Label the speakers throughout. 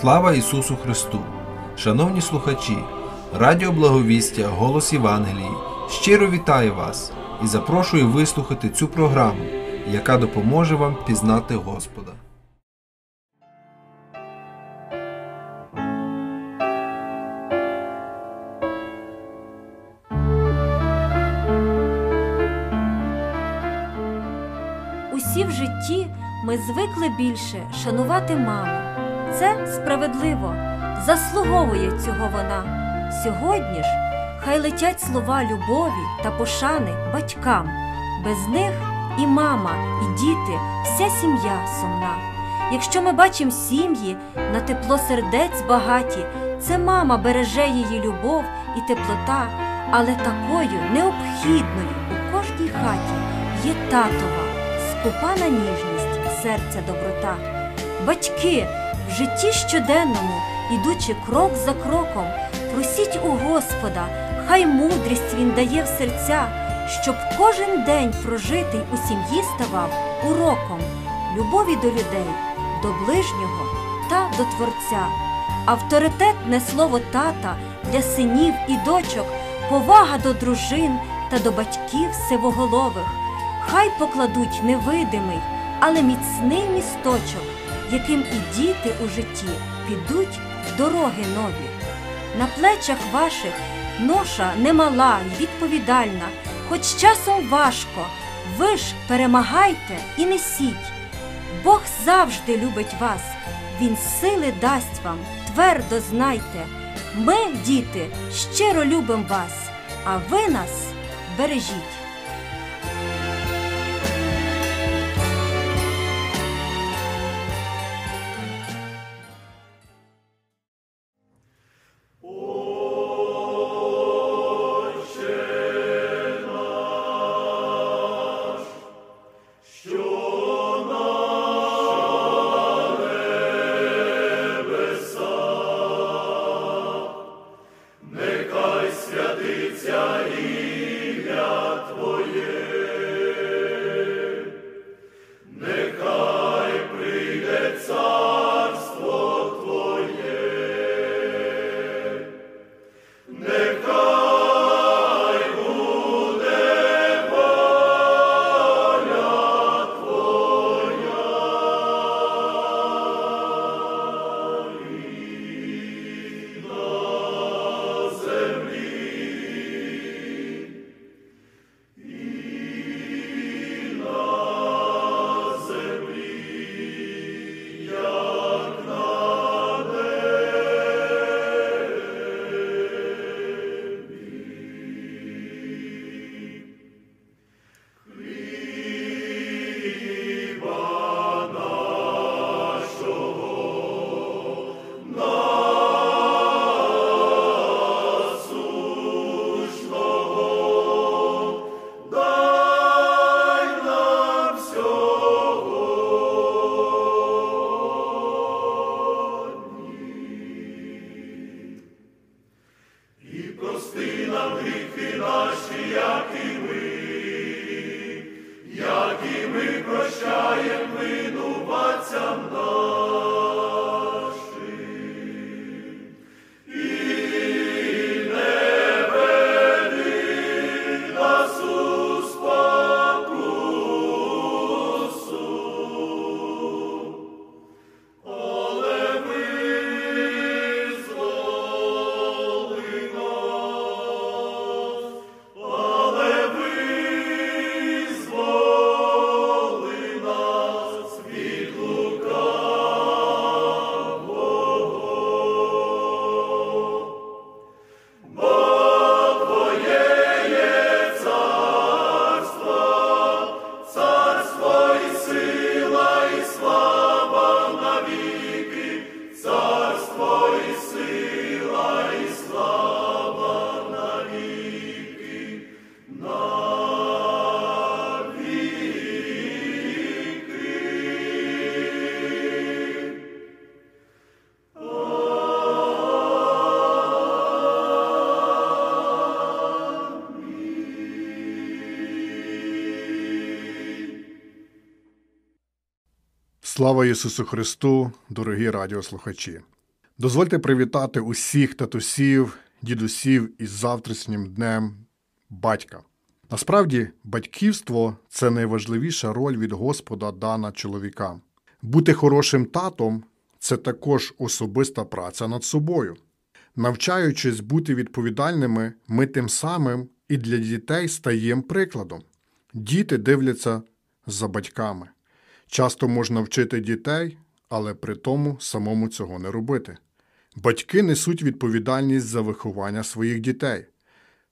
Speaker 1: Слава Ісусу Христу! Шановні слухачі, Радіо Благовістя, Голос Євангелії щиро вітаю вас і запрошую вислухати цю програму, яка допоможе вам пізнати Господа.
Speaker 2: Усі в житті ми звикли більше шанувати маму. Це справедливо, заслуговує цього вона. Сьогодні ж хай летять слова любові та пошани батькам. Без них і мама, і діти, вся сім'я сумна. Якщо ми бачимо сім'ї на тепло сердець багаті, це мама береже її любов і теплота, але такою необхідною у кожній хаті є татова, скупа на ніжність, серця доброта. Батьки в житті щоденному, ідучи крок за кроком, просіть у Господа, хай мудрість Він дає в серця, щоб кожен день прожитий у сім'ї ставав уроком любові до людей, до ближнього та до Творця. Авторитетне слово тата для синів і дочок, повага до дружин та до батьків сивоголових. Хай покладуть невидимий, але міцний місточок, яким і діти у житті підуть дороги нові. На плечах ваших ноша немала й відповідальна, хоч часом важко, ви ж перемагайте і несіть. Бог завжди любить вас, Він сили дасть вам, твердо знайте. Ми, діти, щиро любимо вас, а ви нас бережіть.
Speaker 3: Слава Ісусу Христу, дорогі радіослухачі! Дозвольте привітати усіх татусів, дідусів із завтрашнім днем батька. Насправді, батьківство це найважливіша роль від Господа дана чоловікам. Бути хорошим татом це також особиста праця над собою. Навчаючись бути відповідальними, ми тим самим і для дітей стаємо прикладом. Діти дивляться за батьками. Часто можна вчити дітей, але при тому самому цього не робити. Батьки несуть відповідальність за виховання своїх дітей.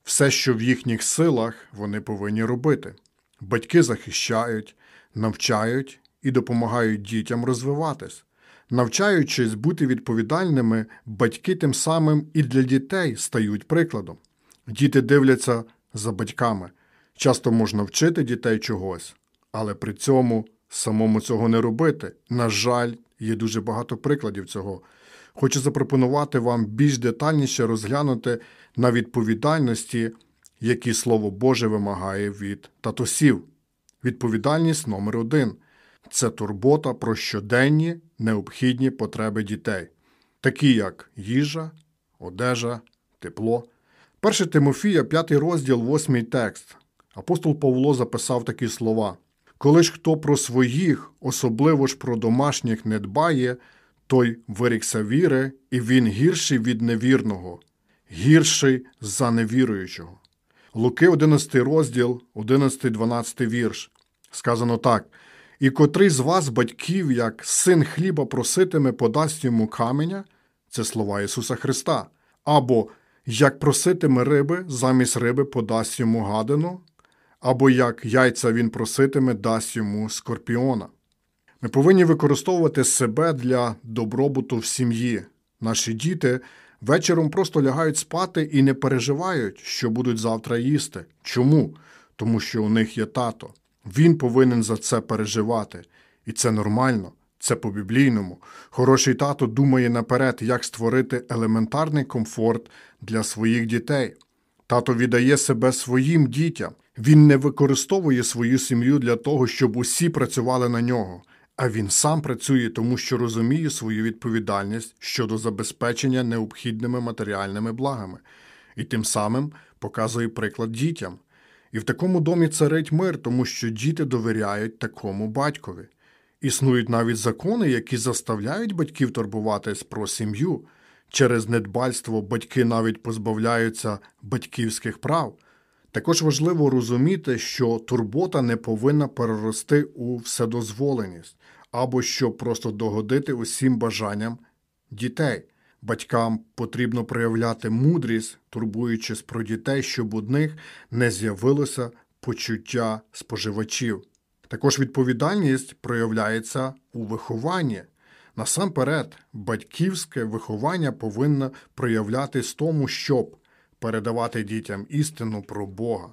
Speaker 3: Все, що в їхніх силах, вони повинні робити. Батьки захищають, навчають і допомагають дітям розвиватись. Навчаючись бути відповідальними, батьки тим самим і для дітей стають прикладом. Діти дивляться за батьками. Часто можна вчити дітей чогось, але при цьому самому цього не робити. На жаль, є дуже багато прикладів цього. Хочу запропонувати вам більш детальніше розглянути на відповідальності, які Слово Боже вимагає від татусів. Відповідальність номер один це турбота про щоденні необхідні потреби дітей, такі як їжа, одежа, тепло. 1 Тимофія, 5 розділ, 8 текст. Апостол Павло записав такі слова: Коли ж хто про своїх, особливо ж про домашніх, не дбає, той вирікся віри, і він гірший від невірного, гірший за невіруючого. Луки, 11 розділ, 11-12 вірш. Сказано так: І котрий з вас, батьків, як син хліба проситиме, подасть йому каменя, це слова Ісуса Христа, або як проситиме риби, замість риби подасть йому гадину, або як яйця він проситиме, дасть йому скорпіона. Ми повинні використовувати себе для добробуту в сім'ї. Наші діти вечором просто лягають спати і не переживають, що будуть завтра їсти. Чому? Тому що у них є тато. Він повинен за це переживати. І це нормально, це по-біблійному. Хороший тато думає наперед, як створити елементарний комфорт для своїх дітей. Тато віддає себе своїм дітям. Він не використовує свою сім'ю для того, щоб усі працювали на нього. А він сам працює, тому що розуміє свою відповідальність щодо забезпечення необхідними матеріальними благами, і тим самим показує приклад дітям. І в такому домі царить мир, тому що діти довіряють такому батькові. Існують навіть закони, які заставляють батьків турбуватись про сім'ю. Через недбальство батьки навіть позбавляються батьківських прав. Також важливо розуміти, що турбота не повинна перерости у вседозволеність або щоб просто догодити усім бажанням дітей. Батькам потрібно проявляти мудрість, турбуючись про дітей, щоб у них не з'явилося почуття споживачів. Також відповідальність проявляється у вихованні. Насамперед, батьківське виховання повинно проявлятись тому, щоб передавати дітям істину про Бога.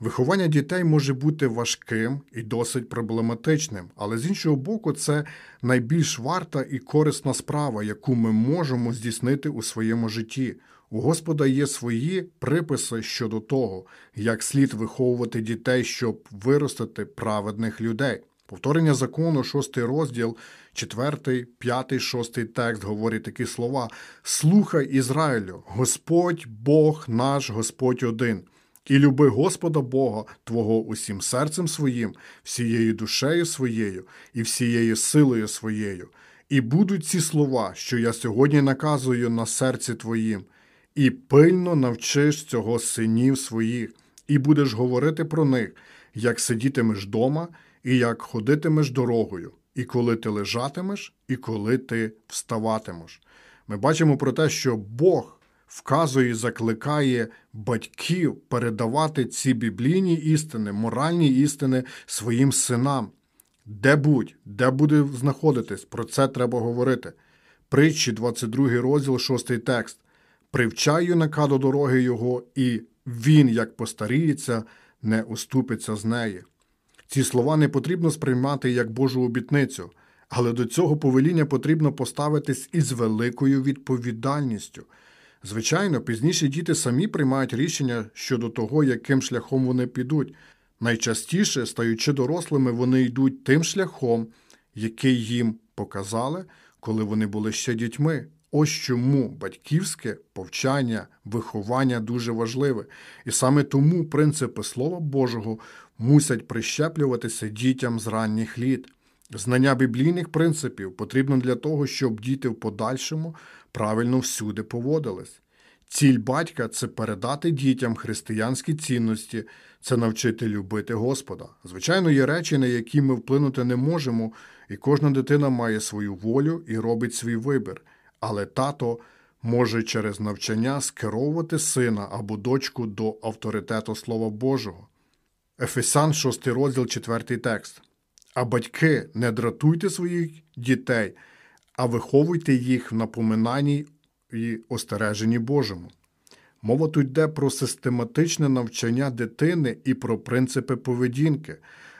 Speaker 3: Виховання дітей може бути важким і досить проблематичним, але з іншого боку, це найбільш варта і корисна справа, яку ми можемо здійснити у своєму житті. У Господа є свої приписи щодо того, як слід виховувати дітей, щоб виростити праведних людей. Повторення закону, шостий розділ, четвертий, п'ятий, шостий текст говорить такі слова: Слухай Ізраїлю, Господь Бог наш, Господь один. І люби Господа Бога Твого усім серцем своїм, всією душею своєю і всією силою своєю. І будуть ці слова, що я сьогодні наказую на серці Твоїм, і пильно навчиш цього синів своїх, і будеш говорити про них, як сидітимеш дома, і як ходитимеш дорогою, і коли ти лежатимеш, і коли ти вставатимеш. Ми бачимо про те, що Бог вказує і закликає батьків передавати ці біблійні істини, моральні істини своїм синам. Де будь, де буде знаходитись, про це треба говорити. Притчі, 22 розділ, 6 текст. Привчай юнака до дороги його, і він, як постаріється, не уступиться з неї. Ці слова не потрібно сприймати як Божу обітницю, але до цього повеління потрібно поставитись із великою відповідальністю. Звичайно, пізніше діти самі приймають рішення щодо того, яким шляхом вони підуть. Найчастіше, стаючи дорослими, вони йдуть тим шляхом, який їм показали, коли вони були ще дітьми, Ось чому батьківське повчання, виховання дуже важливе, і саме тому принципи Слова Божого мусять прищеплюватися дітям з ранніх літ. Знання біблійних принципів потрібно для того, щоб діти в подальшому правильно всюди поводились. Ціль батька це передати дітям християнські цінності, це навчити любити Господа. Звичайно, є речі, на які ми вплинути не можемо, і кожна дитина має свою волю і робить свій вибір. Але тато може через навчання скеровувати сина або дочку до авторитету Слова Божого. Ефесян, 6 розділ, 4 текст. А батьки, не дратуйте своїх дітей, а виховуйте їх в напоминанні і остереженні Божому. Мова тут йде про систематичне навчання дитини і про принципи поведінки.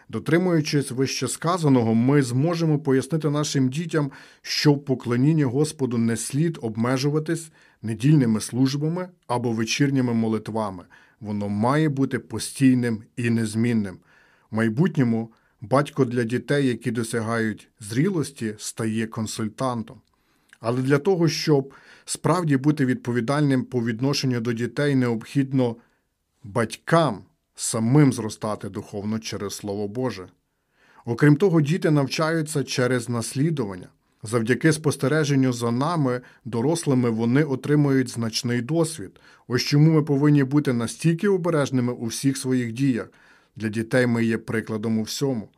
Speaker 3: Дотримуючись вище сказаного, ми зможемо пояснити нашим дітям, що в поклонінні Господу не слід обмежуватись недільними службами або вечірніми молитвами. Воно має бути постійним і незмінним. В майбутньому батько для дітей, які досягають зрілості, стає консультантом. Але для того, щоб справді бути відповідальним по відношенню до дітей, необхідно батькам самим зростати духовно через Слово Боже. Окрім того, діти навчаються через наслідування. Завдяки спостереженню за нами, дорослими, вони отримують значний досвід. Ось чому ми повинні бути настільки обережними у всіх своїх діях. Для дітей ми є прикладом у всьому.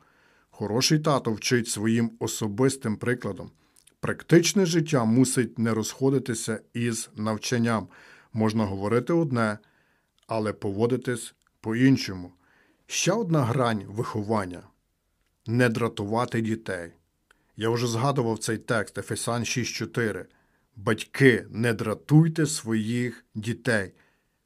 Speaker 3: Хороший тато вчить своїм особистим прикладом. Практичне життя мусить не розходитися із навчанням. Можна говорити одне, але поводитись по-іншому. Ще одна грань виховання не дратувати дітей. Я вже згадував цей текст Ефесан 6.4. Батьки, не дратуйте своїх дітей.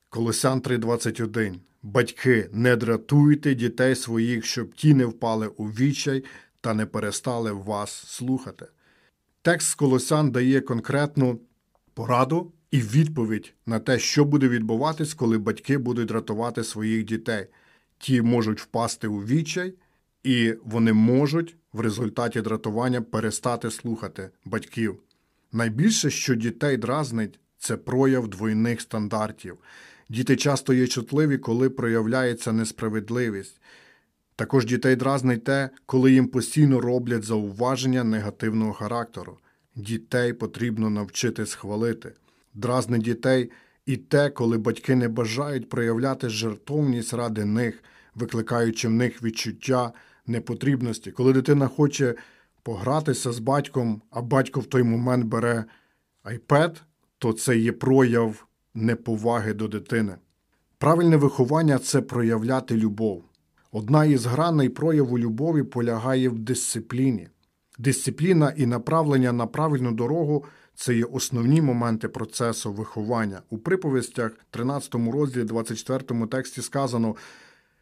Speaker 3: Колосян 3.21. Батьки, не дратуйте дітей своїх, щоб ті не впали у відчай та не перестали вас слухати. Текст з Колосян дає конкретну пораду і відповідь на те, що буде відбуватись, коли батьки будуть дратувати своїх дітей. Ті можуть впасти у відчай, і вони можуть в результаті дратування перестати слухати батьків. Найбільше, що дітей дразнить, це прояв двойних стандартів. Діти часто є чутливі, коли проявляється несправедливість. Також дітей дразнить те, коли їм постійно роблять зауваження негативного характеру. Дітей потрібно навчити схвалити. Дразнить дітей і те, коли батьки не бажають проявляти жертовність ради них, викликаючи в них відчуття непотрібності. Коли дитина хоче погратися з батьком, а батько в той момент бере iPad, то це є прояв неповаги до дитини. Правильне виховання це проявляти любов. Одна із граней прояву любові полягає в дисципліні. Дисципліна і направлення на правильну дорогу це є основні моменти процесу виховання. У приповістях, 13 розділі, 24 тексті сказано: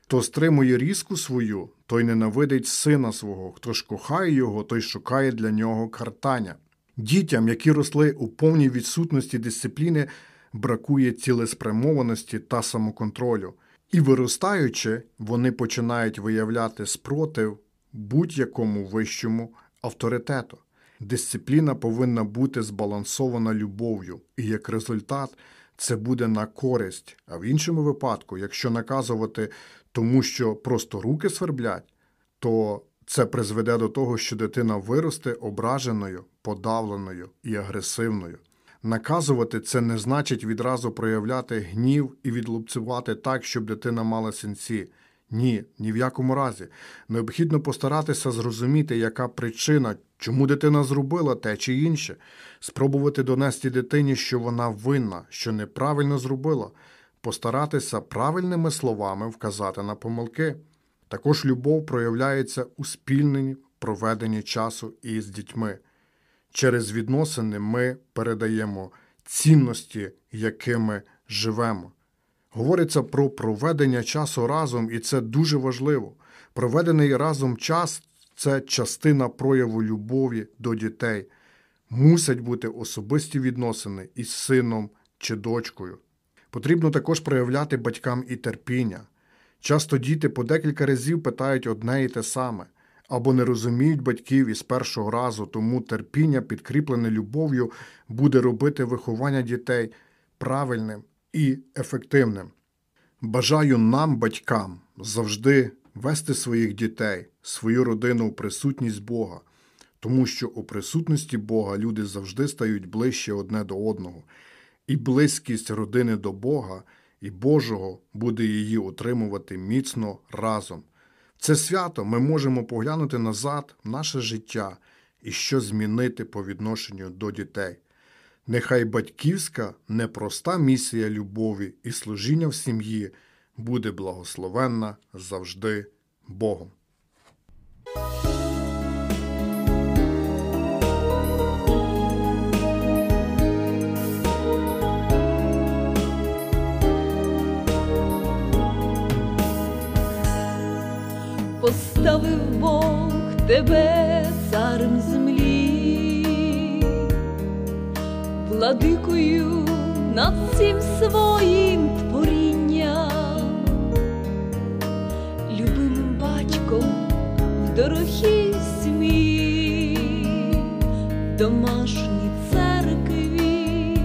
Speaker 3: хто стримує різку свою, той ненавидить сина свого, хто ж кохає його, той шукає для нього картання. Дітям, які росли у повній відсутності дисципліни, бракує цілеспрямованості та самоконтролю. І виростаючи, вони починають виявляти спротив будь-якому вищому авторитету. Дисципліна повинна бути збалансована любов'ю, і як результат це буде на користь. А в іншому випадку, якщо наказувати тому, що просто руки сверблять, то це призведе до того, що дитина виросте ображеною, подавленою і агресивною. Наказувати це не значить відразу проявляти гнів і відлупцювати так, щоб дитина мала синці. Ні, ні в якому разі. Необхідно постаратися зрозуміти, яка причина, чому дитина зробила те чи інше, спробувати донести дитині, що вона винна, що неправильно зробила, постаратися правильними словами вказати на помилки. Також любов проявляється у спільненні проведенні часу із дітьми. Через відносини ми передаємо цінності, якими живемо. Говориться про проведення часу разом, і це дуже важливо. Проведений разом час це частина прояву любові до дітей. Мусять бути особисті відносини із сином чи дочкою. Потрібно також проявляти батькам і терпіння. Часто діти по декілька разів питають одне і те саме, або не розуміють батьків із першого разу, тому терпіння, підкріплене любов'ю, буде робити виховання дітей правильним і ефективним. Бажаю нам, батькам, завжди вести своїх дітей, свою родину у присутність Бога, тому що у присутності Бога люди завжди стають ближче одне до одного, і близькість родини до Бога і Божого буде її утримувати міцно разом. В Це свято ми можемо поглянути назад в наше життя і що змінити по відношенню до дітей. Нехай батьківська непроста місія любові і служіння в сім'ї буде благословенна завжди Богом.
Speaker 4: Поставив Бог тебе царем владикою над всім своїм творінням, любимим батьком в дорогій сім'ї, домашній церкві,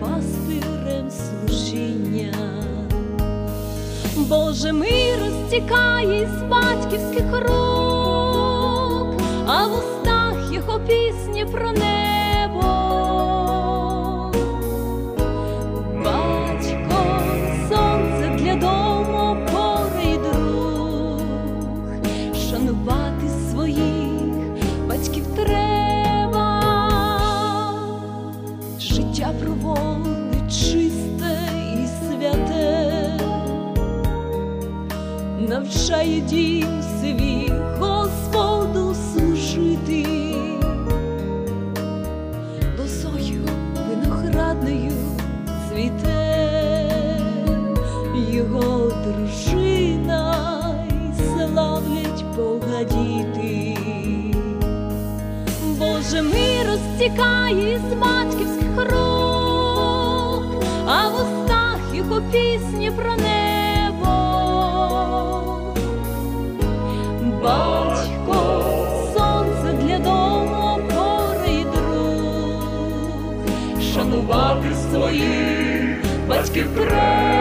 Speaker 4: пастирем служіння. Боже мир розтікає з батьківських рук, а в устах його пісні про небо. Навчає дім свій Господу служити, лозою виноградною цвіте його дружина й славлять Бога діти. Боже мир розтікає з батьківських рук, а в устах його пісні про небо. Батьків треба.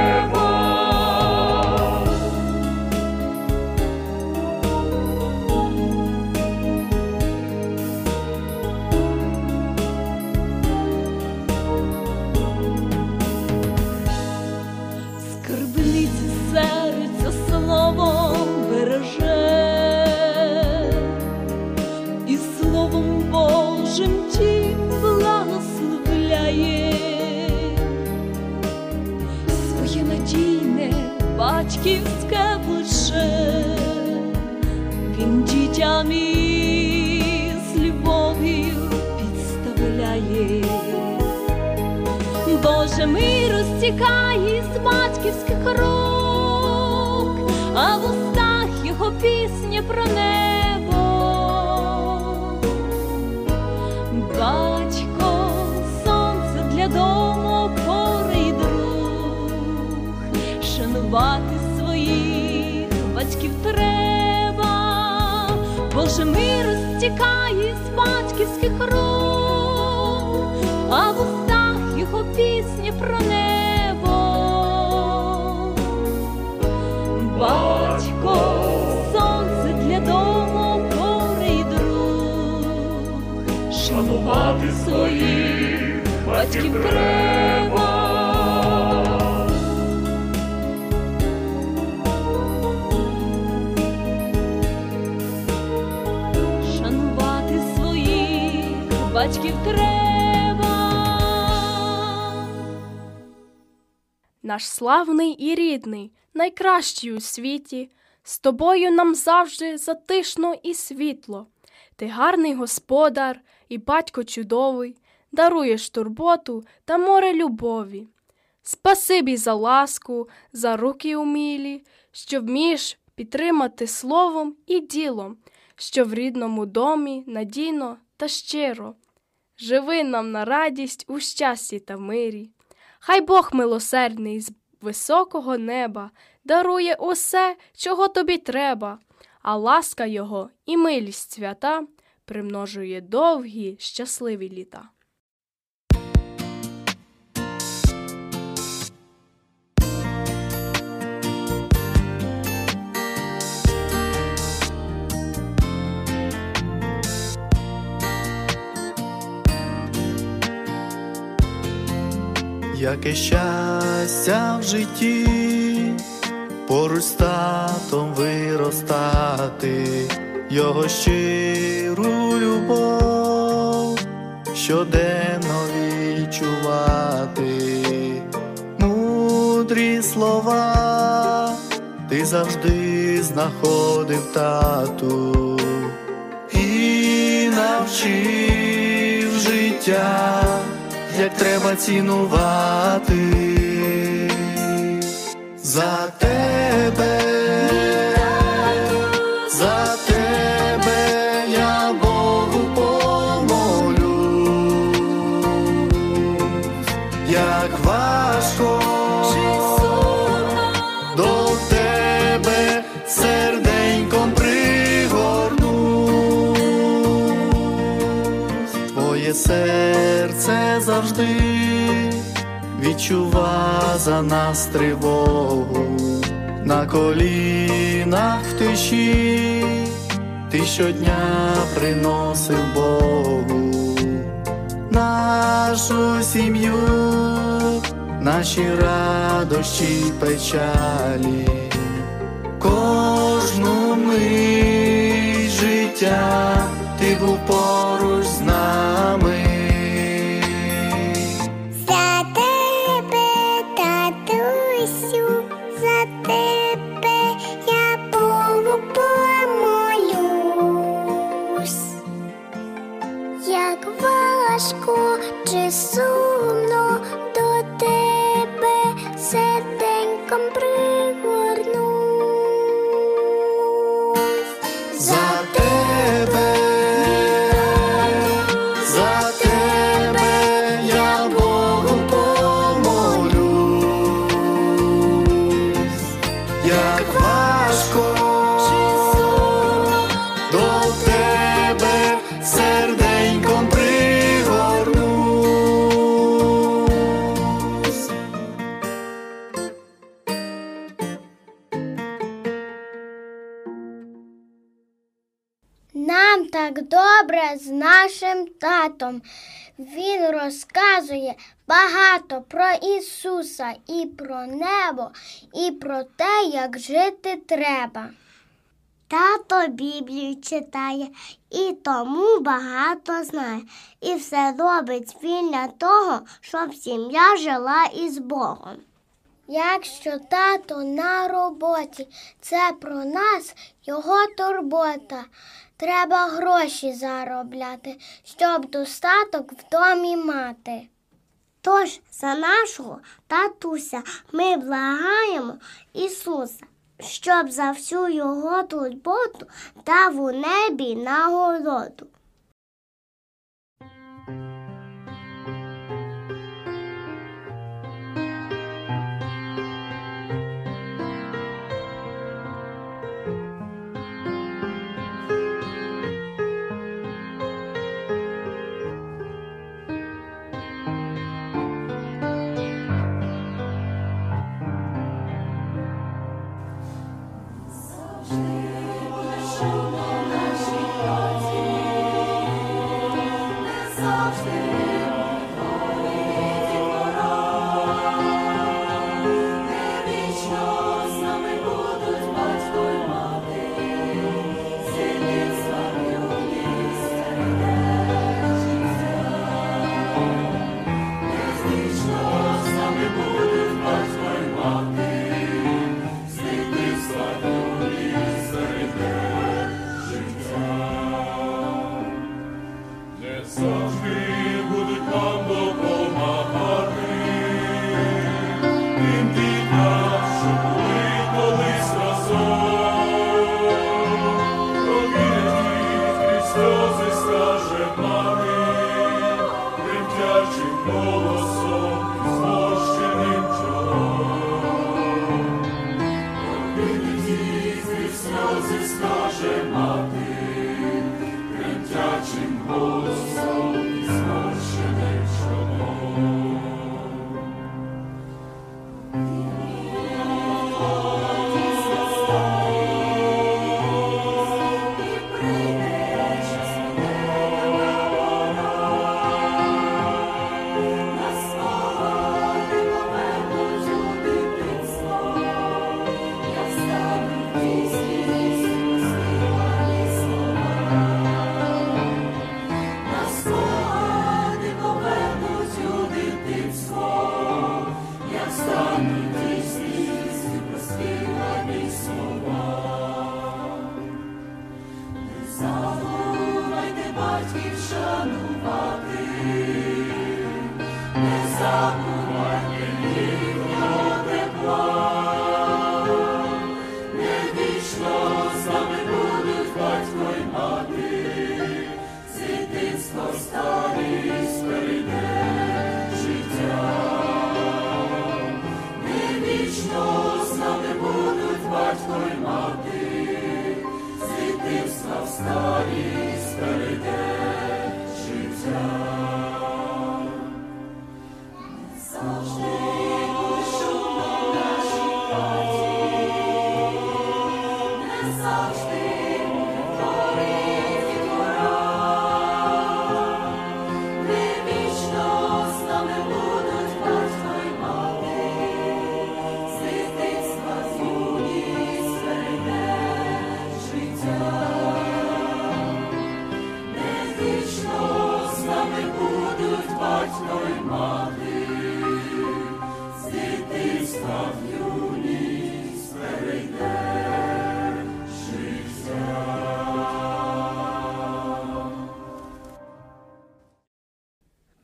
Speaker 4: Розтікає з батьківських рук, а в устах його пісні про небо. Батько, сонце для дому, опора й друг, шанувати своїх батьків треба, Боже мир розтікає з батьківських рук, а в устах його пісні про небо. Своїх батьків треба. Шанувати своїх батьків треба.
Speaker 5: наш славний і рідний, найкращий у світі, з тобою нам завжди затишно і світло. Ти гарний господар і батько чудовий, даруєш турботу та море любові. Спасибі за ласку, за руки умілі, що вмієш підтримати словом і ділом, що в рідному домі надійно та щиро. Живи нам на радість у щасті та мирі. Хай Бог милосердний з високого неба дарує усе, чого тобі треба, а ласка Його і милість свята примножує довгі щасливі літа.
Speaker 6: Яке щастя в житті, поруч з татом виростати, його щиру любов щоденно відчувати, мудрі слова, ти завжди знаходив тату. І навчив життя як треба цінувати. За тебе, як важко. До тебе серденьком пригорну, твоє серце завжди відчува за нас тривогу. На колінах в тиші, ти щодня приносив Богу нашу сім'ю, наші радощі печалі, кожну мить життя ти був поруч
Speaker 7: добре з нашим татом. Він розказує багато про Ісуса і про небо, і про те, як жити треба. Тато Біблію читає і тому багато знає. І все робить він для того, щоб сім'я жила із Богом. Якщо тато на роботі, це про нас його турбота. Треба гроші заробляти, щоб достаток в домі мати. Тож за нашого татуся ми благаємо Ісуса, щоб за всю його турботу дав у небі нагороду.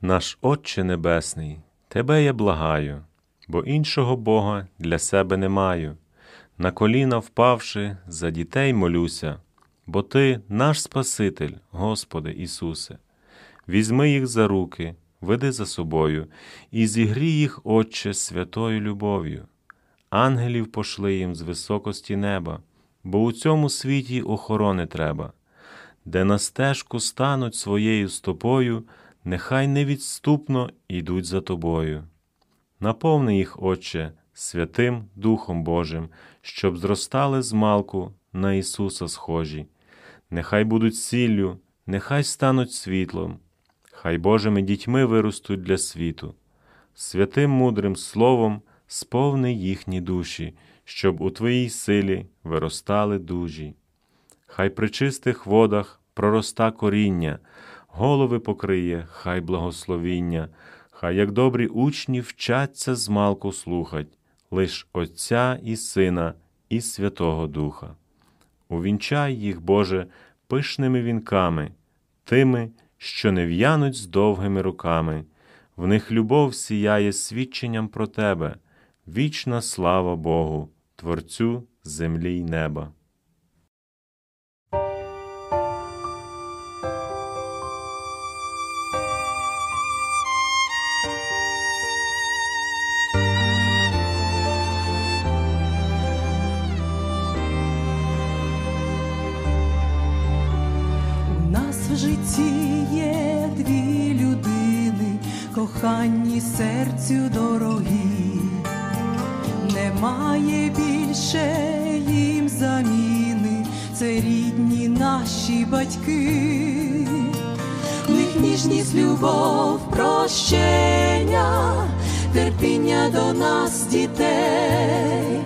Speaker 8: Наш Отче Небесний, Тебе я благаю, бо іншого Бога для себе не маю. На коліна впавши, за дітей молюся, бо Ти наш Спаситель, Господи Ісусе. Візьми їх за руки, веди за собою, і зігрій їх, Отче, святою любов'ю. Ангелів пошли їм з високості неба, бо у цьому світі охорони треба, де на стежку стануть своєю стопою, нехай невідступно йдуть за тобою. Наповни їх, Отче, святим Духом Божим, щоб зростали з малку на Ісуса схожі. Нехай будуть сіллю, нехай стануть світлом, хай Божими дітьми виростуть для світу. Святим мудрим словом сповни їхні душі, щоб у Твоїй силі виростали дужі. Хай при чистих водах пророста коріння, голови покриє, хай благословіння, хай як добрі учні вчаться змалку слухать, лиш Отця і Сина, і Святого Духа. Увінчай їх, Боже, пишними вінками, тими, що не в'януть з довгими руками, в них любов сіяє свідченням про Тебе, вічна слава Богу, Творцю землі й неба.
Speaker 9: Серцю дорогі, немає більше їм заміни, це рідні наші батьки, в них ніжність, любов, прощення, терпіння до нас дітей,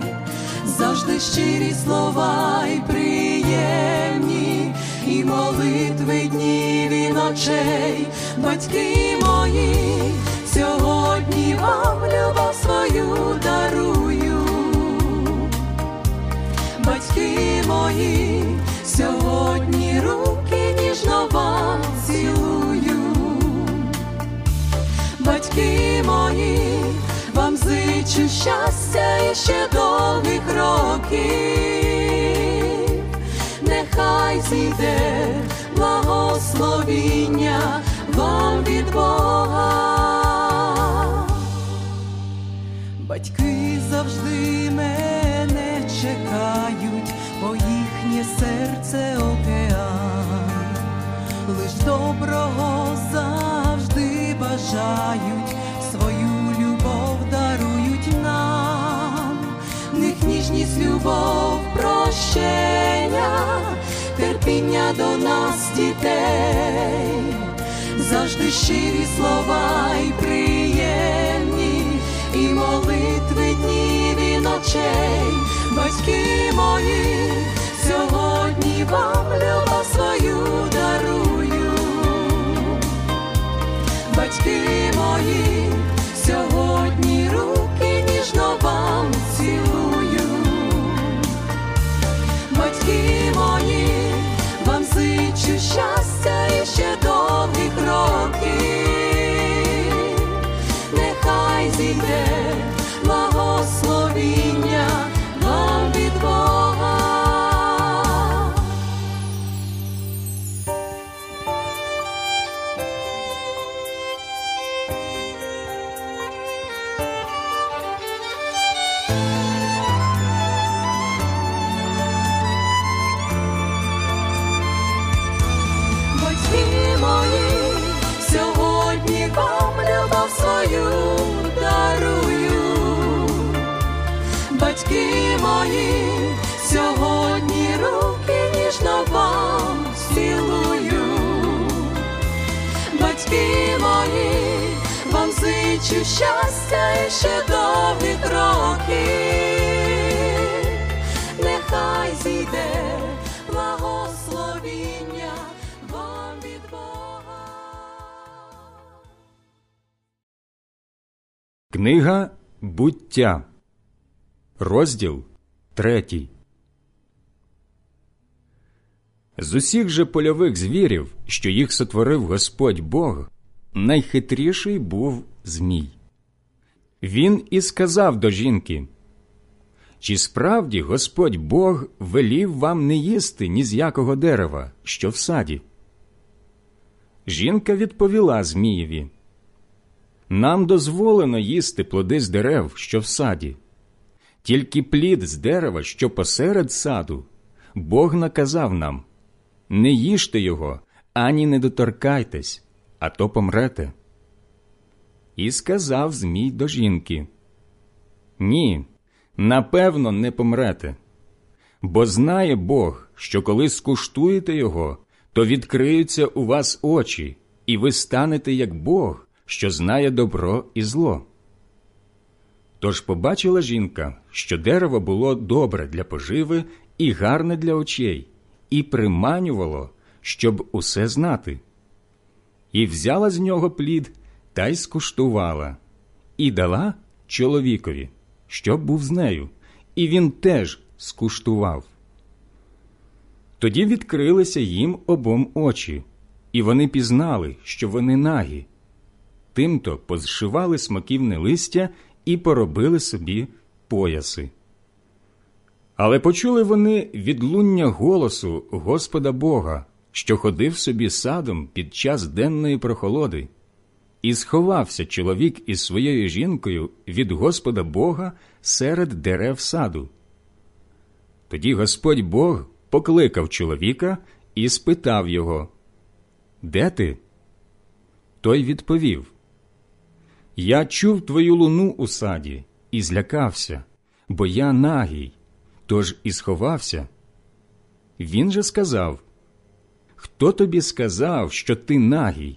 Speaker 9: завжди щирі слова й приємні, і молитви днів і ночей, батьки мої, сьогодні вам любов свою дарую. Батьки мої, сьогодні руки ніжно вам цілую. Батьки мої, вам зичу щастя і ще довгих років, нехай зійде благословіння вам від Бога. Батьки завжди мене чекають, бо їхнє серце океан, лиш доброго завжди бажають, свою любов дарують нам, них ніжність, любов, прощення, терпіння до нас дітей, завжди щирі слова й приємні, ночей, батьки мої, сьогодні вам любов свою дарую. Батьки мої, сьогодні руки ніжно вам цілую. Батьки мої, вам зичу щастя і ще довгих років. Батьки мої, вам зичу щастя і ще довгих років. Нехай зійде благословіння вам від Бога.
Speaker 10: Книга Буття, розділ третій. З усіх же польових звірів, що їх сотворив Господь Бог, найхитріший був Змій. Він і сказав до жінки: Чи справді Господь Бог велів вам не їсти ні з якого дерева, що в саді? Жінка відповіла Змієві. Нам дозволено їсти плоди з дерев, що в саді. Тільки плід з дерева, що посеред саду, Бог наказав нам не їжте його, ані не доторкайтесь, а то помрете. І сказав Змій до жінки: Ні, напевно, не помрете. Бо знає Бог, що коли скуштуєте його, то відкриються у вас очі, і ви станете як Бог, що знає добро і зло. Тож побачила жінка, що дерево було добре для поживи і гарне для очей, і приманювало, щоб усе знати. І взяла з нього плід та й скуштувала, і дала чоловікові, щоб був з нею, і він теж скуштував. Тоді відкрилися їм обом очі, і вони пізнали, що вони нагі. Тимто позшивали смоківне листя і поробили собі пояси. Але почули вони відлуння голосу Господа Бога, що ходив собі садом під час денної прохолоди, і сховався чоловік із своєю жінкою від Господа Бога серед дерев саду. Тоді Господь Бог покликав чоловіка і спитав його Де ти? Той відповів Я чув твою луну у саді і злякався, бо я нагій, тож і сховався. Він же сказав Хто тобі сказав, що ти нагій?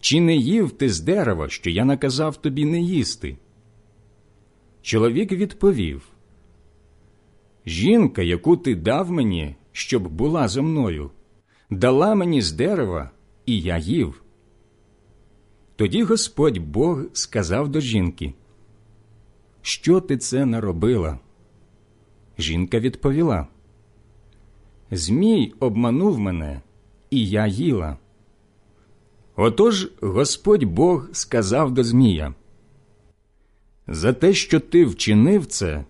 Speaker 10: Чи не їв ти з дерева, що я наказав тобі не їсти? Чоловік відповів Жінка, яку ти дав мені, щоб була зо мною, дала мені з дерева, і я їв. Тоді Господь Бог сказав до жінки, Що ти це наробила? Жінка відповіла, Змій обманув мене, і я їла. Отож Господь Бог сказав до Змія, За те, що ти вчинив це,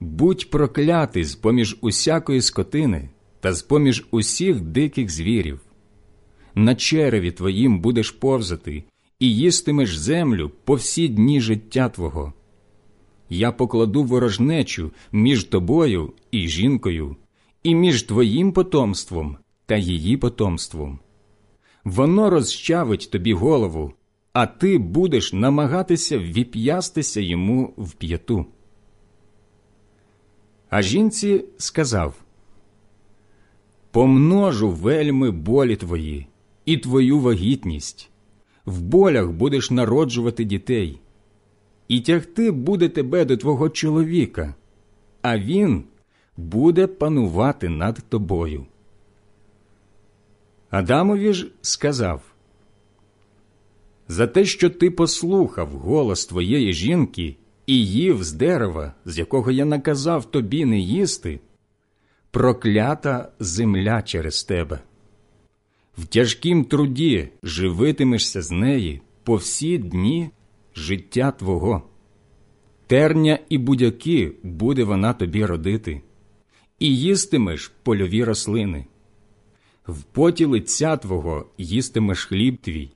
Speaker 10: будь проклятий з поміж усякої скотини та з поміж усіх диких звірів. На череві твоїм будеш повзати і їстимеш землю по всі дні життя твого. Я покладу ворожнечу між тобою і жінкою, і між твоїм потомством та її потомством. Воно розчавить тобі голову, а ти будеш намагатися віп'ястися йому в п'яту. А жінці сказав Помножу вельми болі твої і твою вагітність, в болях будеш народжувати дітей, і тягти буде тебе до твого чоловіка, а він буде панувати над тобою. Адамові ж сказав За те, що ти послухав голос твоєї жінки і їв з дерева, з якого я наказав тобі не їсти, проклята земля через тебе. В тяжкім труді живитимешся з неї по всі дні життя твого. Терня і будяки буде вона тобі родити, і їстимеш польові рослини. В поті лиця твого їстимеш хліб твій,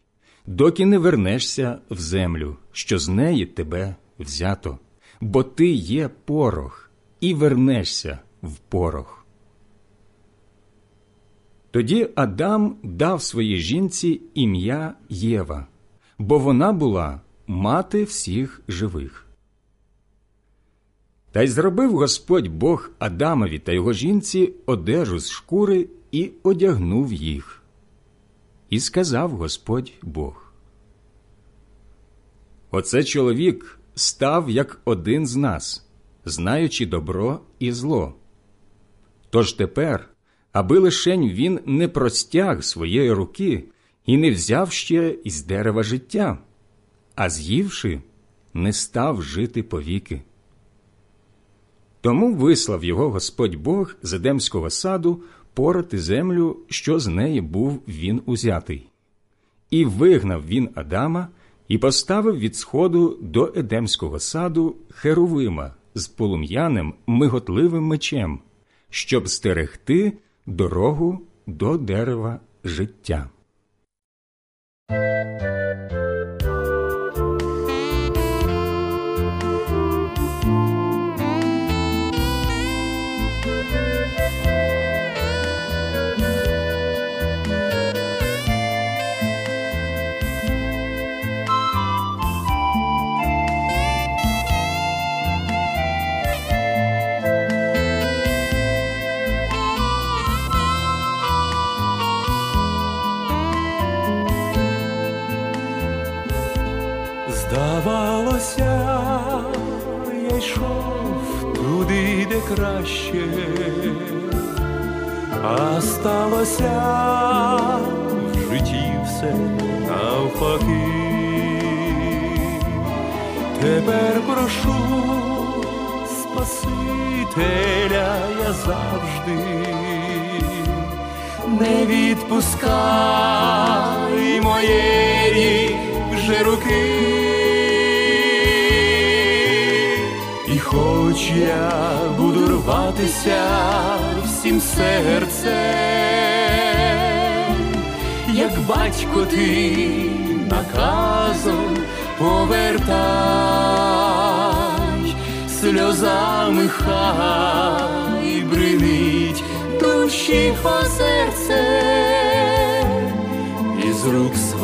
Speaker 10: доки не вернешся в землю, що з неї тебе взято, бо ти є порох, і вернешся в порох. Тоді Адам дав своїй жінці ім'я Єва, бо вона була мати всіх живих. Та й зробив Господь Бог Адамові та його жінці одежу з шкури і одягнув їх. І сказав Господь Бог. Оце чоловік став як один з нас, знаючи добро і зло. Тож тепер, аби лишень він не простяг своєї руки і не взяв ще із дерева життя, а з'ївши, не став жити повіки. Тому вислав його Господь Бог з Едемського саду порати землю, що з неї був він узятий. І вигнав він Адама і поставив від сходу до Едемського саду Херувима з полум'яним миготливим мечем, щоб стерегти дорогу до дерева життя.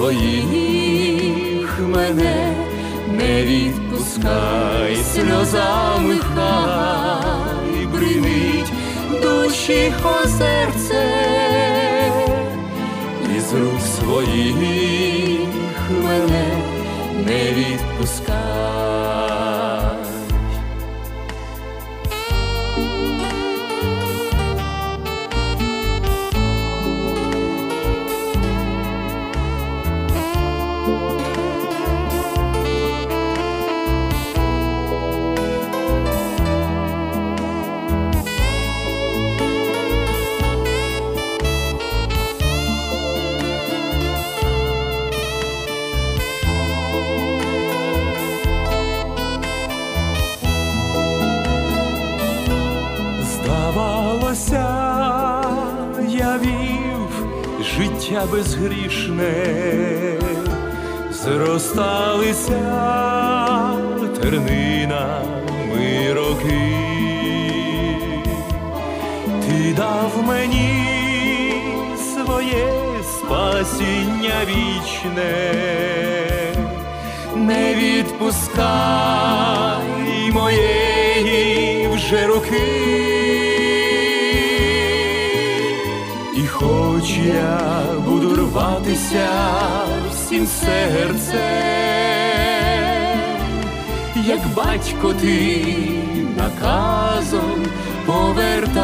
Speaker 11: Своїх мене не відпускай, сльозами хай бринить душі о серце, із рук своїх мене не відпускай. Безгрішне, зросталися тернинами роки. Ти дав мені своє спасіння вічне, не відпускай моєї вже руки. Я буду рватися всім серцем, як батько ти наказом повертай,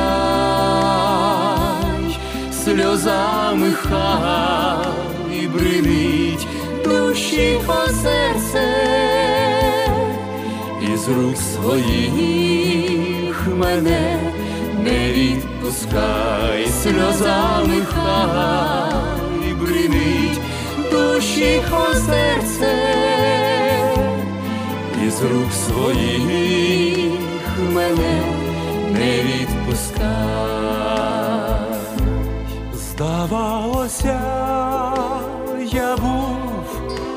Speaker 11: сльозами хай бринить душі по серце, із рук своїх мене не відпускай, сльозами хай бринить душі по серце, із рук своїх мене не відпускай. Здавалося, я був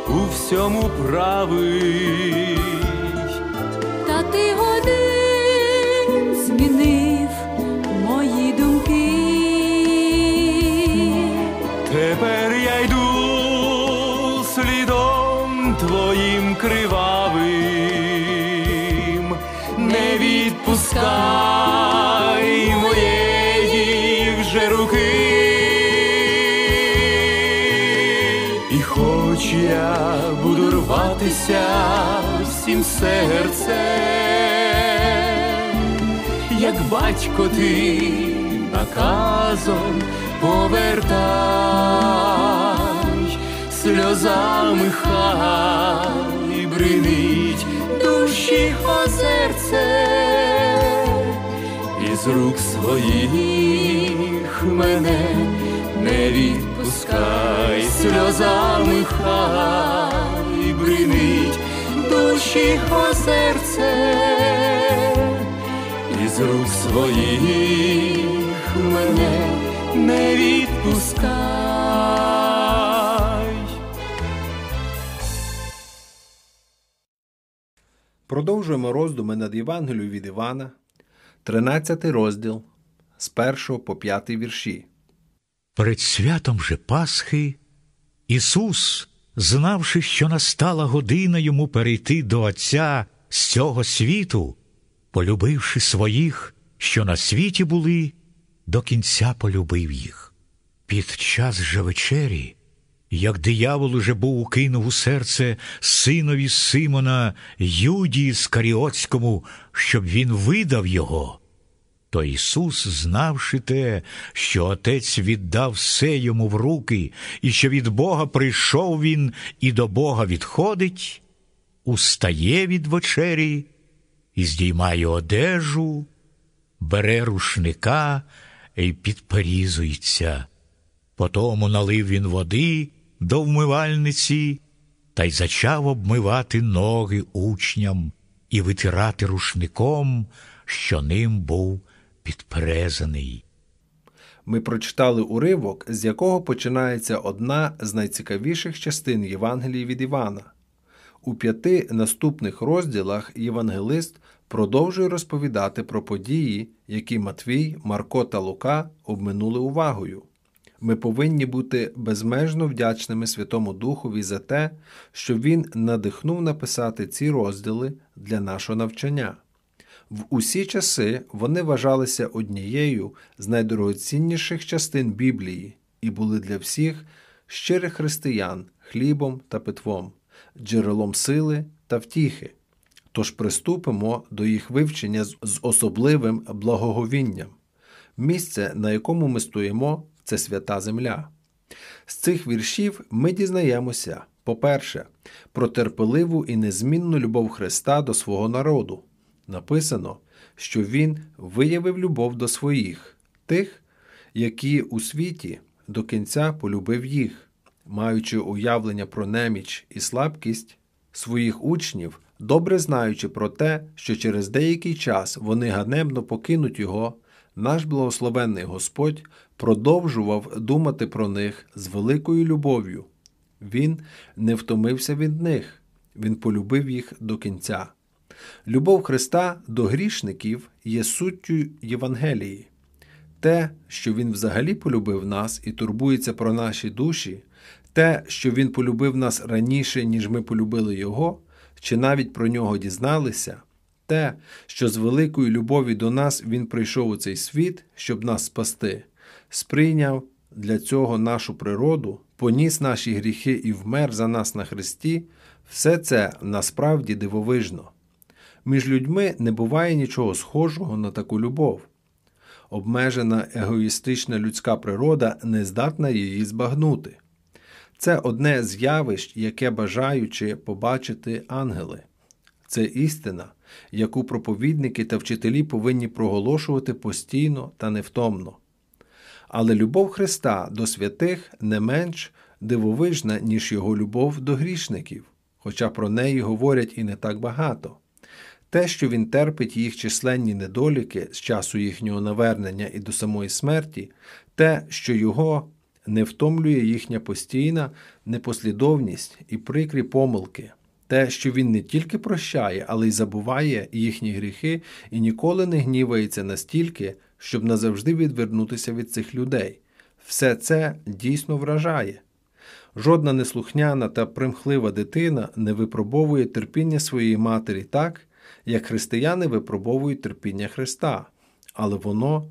Speaker 11: у всьому правий. Відпускай моєї вже руки. І хоч я буду рватися всім серцем, як батько ти наказом повертай, сльозами хай бринить душі серце, із рук своїх мене не відпускай, сльозами хай бринить душі серце, із рук своїх мене не відпускай.
Speaker 1: Продовжуємо роздуми над Євангелією від Івана, 13 розділ з 1 по 5 вірші.
Speaker 12: Перед святом же Пасхи Ісус, знавши, що настала година йому перейти до Отця з цього світу, полюбивши своїх, що на світі були, до кінця полюбив їх. Під час же вечері, як диявол уже був укинув у серце синові Симона Юдії Скаріотському, щоб він видав його, то Ісус, знавши те, що Отець віддав все йому в руки, і що від Бога прийшов він і до Бога відходить, устає від вечері і здіймає одежу, бере рушника і підперізується. Потому налив він води до вмивальниці та й зачав обмивати ноги учням і витирати рушником, що ним був підперезаний.
Speaker 1: Ми прочитали уривок, з якого починається одна з найцікавіших частин Євангелії від Івана. У п'яти наступних розділах євангелист продовжує розповідати про події, які Матвій, Марко та Лука обминули увагою. Ми повинні бути безмежно вдячними Святому Духові за те, що Він надихнув написати ці розділи для нашого навчання. В усі часи вони вважалися однією з найдорогоцінніших частин Біблії і були для всіх щирих християн хлібом та питвом, джерелом сили та втіхи. Тож приступимо до їх вивчення з особливим благоговінням. Місце, на якому ми стоїмо, це свята земля. З цих віршів ми дізнаємося, по-перше, про терпеливу і незмінну любов Христа до свого народу. Написано, що Він виявив любов до своїх, тих, які у світі до кінця полюбив їх, маючи уявлення про неміч і слабкість своїх учнів, добре знаючи про те, що через деякий час вони ганебно покинуть його, наш благословенний Господь продовжував думати про них з великою любов'ю. Він не втомився від них, він полюбив їх до кінця. Любов Христа до грішників є суттю Євангелії. Те, що Він взагалі полюбив нас і турбується про наші душі, те, що Він полюбив нас раніше, ніж ми полюбили Його, чи навіть про нього дізналися, те, що з великої любові до нас Він прийшов у цей світ, щоб нас спасти, сприйняв для цього нашу природу, поніс наші гріхи і вмер за нас на Христі, все це насправді дивовижно. Між людьми не буває нічого схожого на таку любов. Обмежена егоїстична людська природа не здатна її збагнути. Це одне з явищ, яке бажаючи побачити ангели. Це істина, яку проповідники та вчителі повинні проголошувати постійно та невтомно. Але любов Христа до святих не менш дивовижна, ніж його любов до грішників, хоча про неї говорять і не так багато. Те, що він терпить їх численні недоліки з часу їхнього навернення і до самої смерті, те, що його не втомлює їхня постійна непослідовність і прикрі помилки, те, що він не тільки прощає, але й забуває їхні гріхи і ніколи не гнівається настільки, щоб назавжди відвернутися від цих людей. Все це дійсно вражає. Жодна неслухняна та примхлива дитина не випробовує терпіння своєї матері так, як християни випробовують терпіння Христа, але воно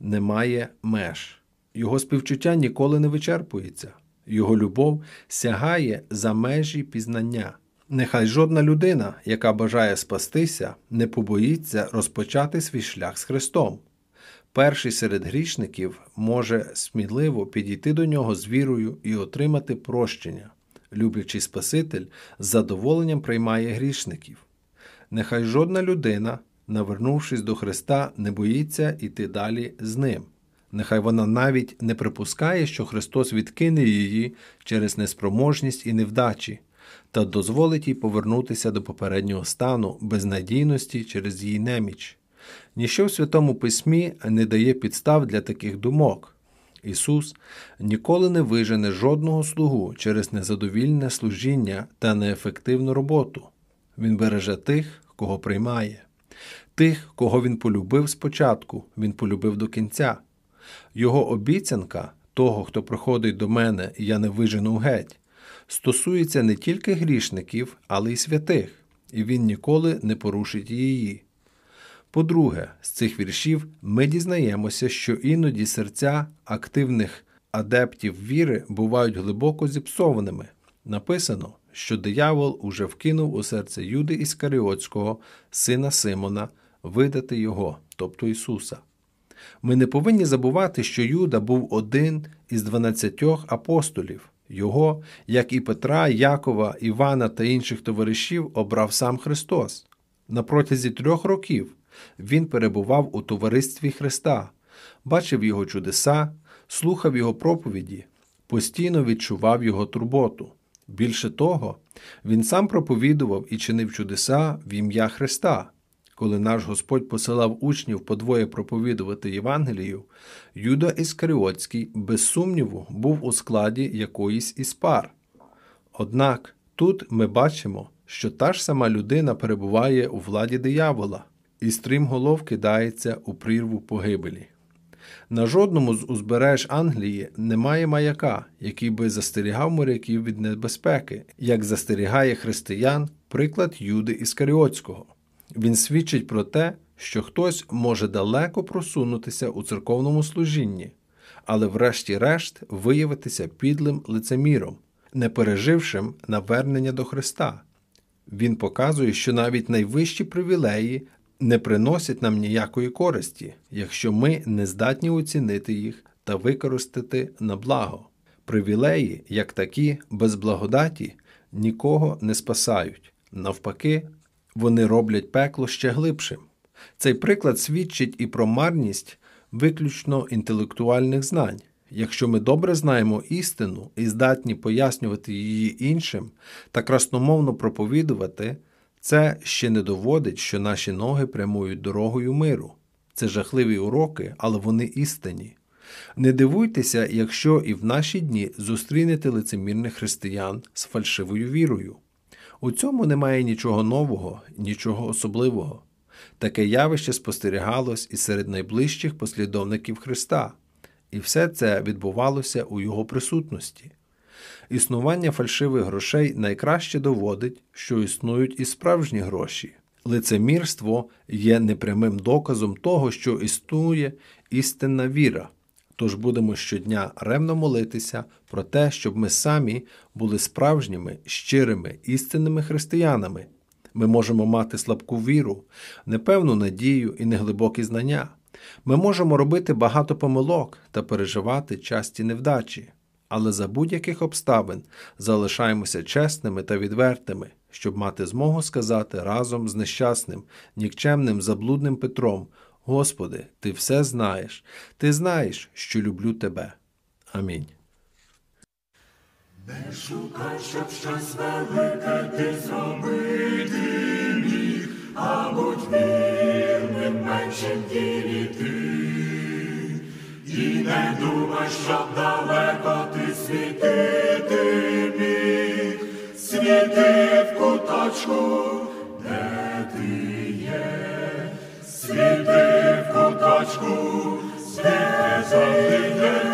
Speaker 1: не має меж. Його співчуття ніколи не вичерпується, його любов сягає за межі пізнання. Нехай жодна людина, яка бажає спастися, не побоїться розпочати свій шлях з Христом. Перший серед грішників може сміливо підійти до нього з вірою і отримати прощення. Люблячий Спаситель з задоволенням приймає грішників. Нехай жодна людина, навернувшись до Христа, не боїться йти далі з ним. Нехай вона навіть не припускає, що Христос відкине її через неспроможність і невдачі, та дозволить їй повернутися до попереднього стану безнадійності через її неміч. Ніщо в Святому Письмі не дає підстав для таких думок. Ісус ніколи не вижене жодного слугу через незадовільне служіння та неефективну роботу. Він береже тих, кого приймає, тих, кого Він полюбив спочатку, Він полюбив до кінця. Його обіцянка того, хто приходить до мене, я не вижену геть, стосується не тільки грішників, але й святих, і він ніколи не порушить її. По-друге, з цих віршів ми дізнаємося, що іноді серця активних адептів віри бувають глибоко зіпсованими. Написано, що диявол уже вкинув у серце Юди Іскаріотського, сина Симона, видати його, тобто Ісуса. Ми не повинні забувати, що Юда був один із дванадцятьох апостолів. Його, як і Петра, Якова, Івана та інших товаришів, обрав сам Христос. На протязі трьох років він перебував у товаристві Христа, бачив його чудеса, слухав його проповіді, постійно відчував його турботу. Більше того, він сам проповідував і чинив чудеса в ім'я Христа. Коли наш Господь посилав учнів подвоє проповідувати Євангелію, Юда Іскаріотський, без сумніву, був у складі якоїсь із пар. Однак тут ми бачимо, що та ж сама людина перебуває у владі диявола, і стрімголов кидається у прірву погибелі. На жодному з узбереж Англії немає маяка, який би застерігав моряків від небезпеки, як застерігає християн приклад Юди Іскаріотського. Він свідчить про те, що хтось може далеко просунутися у церковному служінні, але врешті-решт виявитися підлим лицеміром, не пережившим навернення до Христа. Він показує, що навіть найвищі привілеї не приносять нам ніякої користі, якщо ми не здатні оцінити їх та використати на благо. Привілеї, як такі, без благодаті, нікого не спасають. Навпаки, вони роблять пекло ще глибшим. Цей приклад свідчить і про марність виключно інтелектуальних знань. Якщо ми добре знаємо істину і здатні пояснювати її іншим та красномовно проповідувати, це ще не доводить, що наші ноги прямують дорогою миру. Це жахливі уроки, але вони істинні. Не дивуйтеся, якщо і в наші дні зустрінете лицемірних християн з фальшивою вірою. У цьому немає нічого нового, нічого особливого. Таке явище спостерігалось і серед найближчих послідовників Христа, і все це відбувалося у Його присутності. Існування фальшивих грошей найкраще доводить, що існують і справжні гроші. Лицемірство є непрямим доказом того, що існує істинна віра. Тож будемо щодня ревно молитися про те, щоб ми самі були справжніми, щирими, істинними християнами. Ми можемо мати слабку віру, непевну надію і неглибокі знання. Ми можемо робити багато помилок та переживати часті невдачі, але за будь-яких обставин залишаємося чесними та відвертими, щоб мати змогу сказати разом з нещасним, нікчемним, заблудним Петром. Господи, Ти все знаєш, Ти знаєш, що люблю Тебе. Амінь.
Speaker 6: Не шукай, щоб щось велике ти зробити міг, а будь вірним меншим ділі ти. І не думай, щоб далеко ти світити міг, світи в куточку, в куточку, де завжди де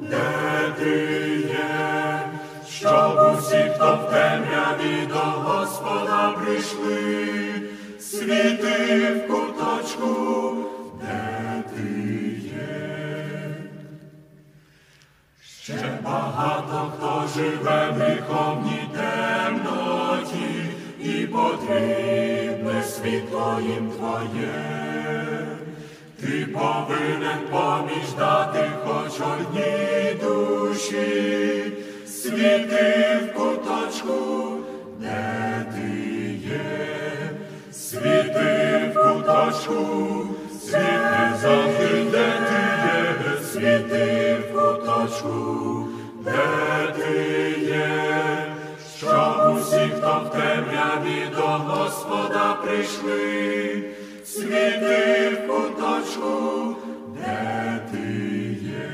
Speaker 6: де ти є, щоб усі, хто в темряві до Господа прийшли, світи в куточку, де ти є. Багато хто живе в гріховній темноті, і потрібне світло їм твоє. Ти повинен поміж дати хоч одній душі, світи в куточку, де ти є, світи в куточку, світи завжди, де ти є, світи в куточку, де ти є, усі, хто в темряві до Господа прийшли, світи в куточку, де ти є.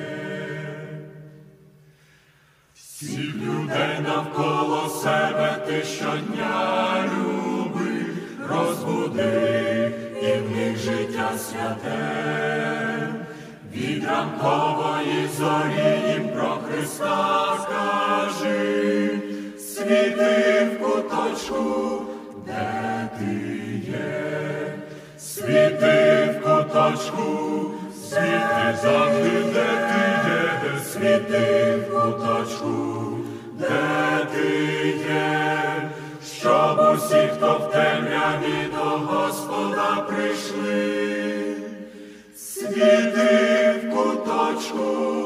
Speaker 6: Всіх людей навколо себе ти щодня люби, розбуди і в них життя святе. Від ранкової зорі їм про Христа скажи, світи в куточку, де ти є, світи в куточку, світи завжди, де ти є, світи в куточку, де ти є, щоб усі, хто в темряві до Господа прийшли, світи в куточку,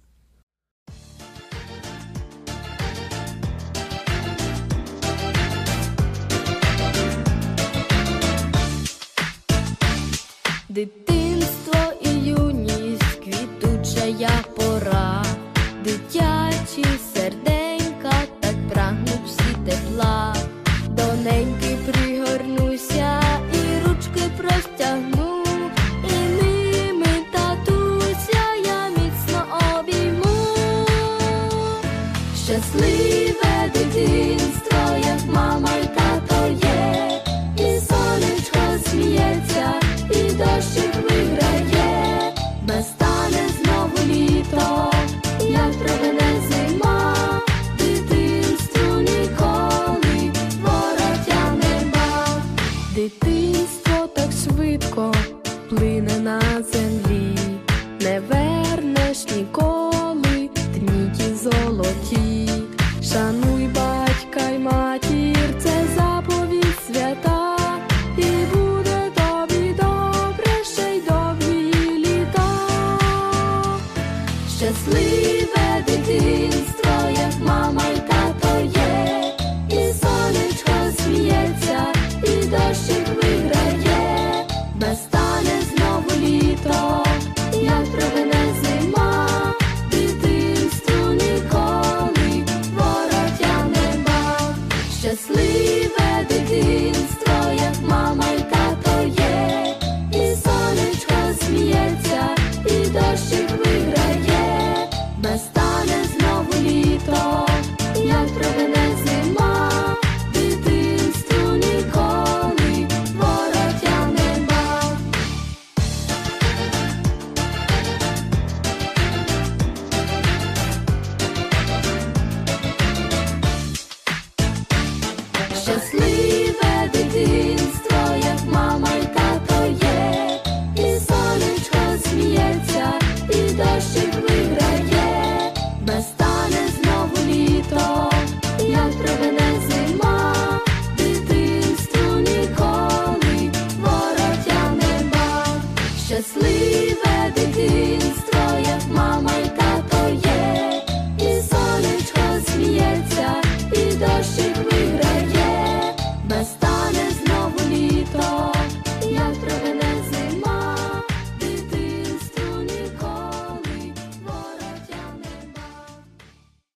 Speaker 4: Дитинство і юність, квітучая пора, дитячі серденька так прагнуть всі тепла, cô